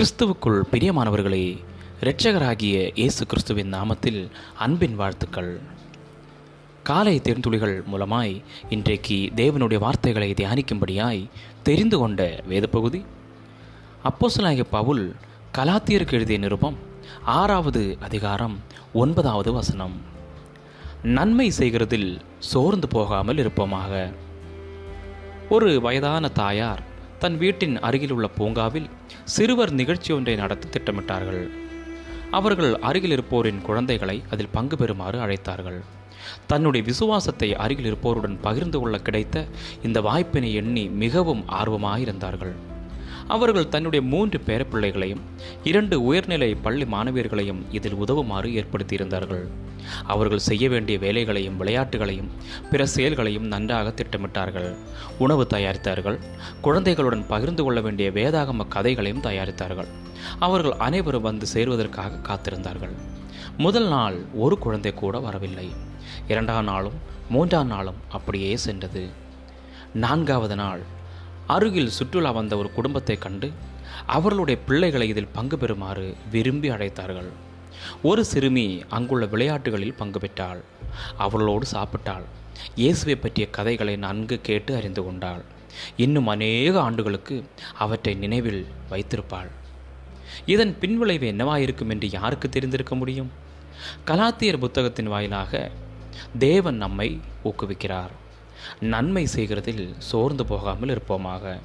கிறிஸ்துவுக்குள் பிரியமானவர்களே இரட்சகராகிய இயேசு கிறிஸ்துவின் நாமத்தில் அன்பின் வாழ்த்துக்கள். காலை தேர்ந்துளிகள் மூலமாய் இன்றைக்கு தேவனுடைய வார்த்தைகளை தியானிக்கும்படியாய் தெரிந்து கொண்ட வேத பகுதி அப்போஸ்தலனாகிய பவுல் கலாத்தியருக்கு எழுதிய நிருபம் ஆறாவது அதிகாரம் ஒன்பதாவது வசனம். நன்மை செய்கிறதில் சோர்ந்து போகாமல் இருப்போமாக. ஒரு வயதான தாயார் தன் வீட்டின் அருகில் உள்ள பூங்காவில் சிறுவர் நிகழ்ச்சி ஒன்றை நடத்த திட்டமிட்டார்கள். அவர்கள் அருகில் இருப்போரின் குழந்தைகளை அதில் பங்கு பெறுமாறு அழைத்தார்கள். தன்னுடைய விசுவாசத்தை அருகில் இருப்போருடன் பகிர்ந்து கொள்ள கிடைத்த இந்த வாய்ப்பினை எண்ணி மிகவும் ஆர்வமாயிருந்தார்கள். அவர்கள் தன்னுடைய மூன்று பேரப்பிள்ளைகளையும் இரண்டு உயர்நிலை பள்ளி மாணவியர்களையும் இதில் உதவுமாறு ஏற்படுத்தியிருந்தார்கள். அவர்கள் செய்ய வேண்டிய வேலைகளையும் விளையாட்டுகளையும் பிற செயல்களையும் நன்றாக திட்டமிட்டார்கள். உணவு தயாரித்தார்கள். குழந்தைகளுடன் பகிர்ந்து கொள்ள வேண்டிய வேதாகம கதைகளையும் தயாரித்தார்கள். அவர்கள் அனைவரும் வந்து சேருவதற்காக காத்திருந்தார்கள். முதல் நாள் ஒரு குழந்தை கூட வரவில்லை. இரண்டாம் நாளும் மூன்றாம் நாளும் அப்படியே சென்றது. நான்காவது நாள் அருகில் சுற்றுலா வந்த ஒரு குடும்பத்தை கண்டு அவர்களுடைய பிள்ளைகளை இதில் பங்கு பெறுமாறு விரும்பி அழைத்தார்கள். ஒரு சிறுமி அங்குள்ள விளையாட்டுகளில் பங்கு பெற்றாள். அவர்களோடு சாப்பிட்டாள். இயேசுவை பற்றிய கதைகளை நன்கு கேட்டு அறிந்து கொண்டாள். இன்னும் அநேக ஆண்டுகளுக்கு அவற்றை நினைவில் வைத்திருப்பாள். இதன் பின்விளைவு என்னவாயிருக்கும் என்று யாருக்கு தெரிந்திருக்க முடியும்? கலாத்தியர் புத்தகத்தின் வாயிலாக தேவன் நம்மை ஊக்குவிக்கிறார். நன்மை செய்கிறதில் சோர்ந்து போகாமல் இருப்போமாக.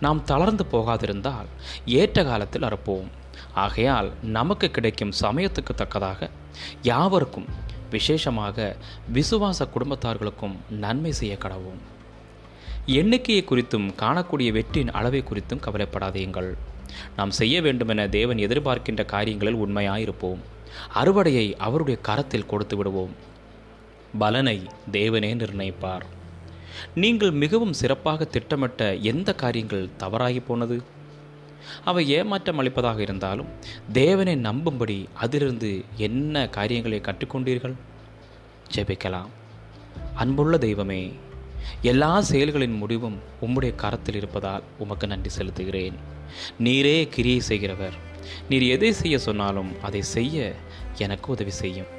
நாம் தளர்ந்து போகாதிருந்தால் ஏற்ற காலத்தில் அறுப்போம். ஆகையால் நமக்கு கிடைக்கும் சமயத்துக்கு தக்கதாக யாவருக்கும் விசேஷமாக விசுவாச குடும்பத்தார்களுக்கும் நன்மை செய்ய கடவும் எண்ணிக்கையை குறித்தும் காணக்கூடிய வெற்றியின் அளவை குறித்தும் கவலைப்படாதீங்கள். நாம் செய்ய வேண்டுமென தேவன் எதிர்பார்க்கின்ற காரியங்களில் உண்மையாயிருப்போம். அறுவடையை அவருடைய கரத்தில் கொடுத்து விடுவோம். பலனை தேவனே நிர்ணயிப்பார். நீங்கள் மிகவும் சிறப்பாக திட்டமிட்ட எந்த காரியங்கள் தவறாகி போனது? அவை ஏமாற்றம் அளிப்பதாக இருந்தாலும் தேவனை நம்பும்படி அதிலிருந்து என்ன காரியங்களை கற்றுக்கொண்டீர்கள்? ஜெபிக்கலாம். அன்புள்ள தெய்வமே எல்லா செயல்களின் முடிவும் உம்முடைய கரத்தில் இருப்பதால் உமக்கு நன்றி செலுத்துகிறேன். நீரே கிரியை செய்கிறவர். நீர் எதை செய்ய சொன்னாலும் அதை செய்ய எனக்கு உதவி செய்யும்.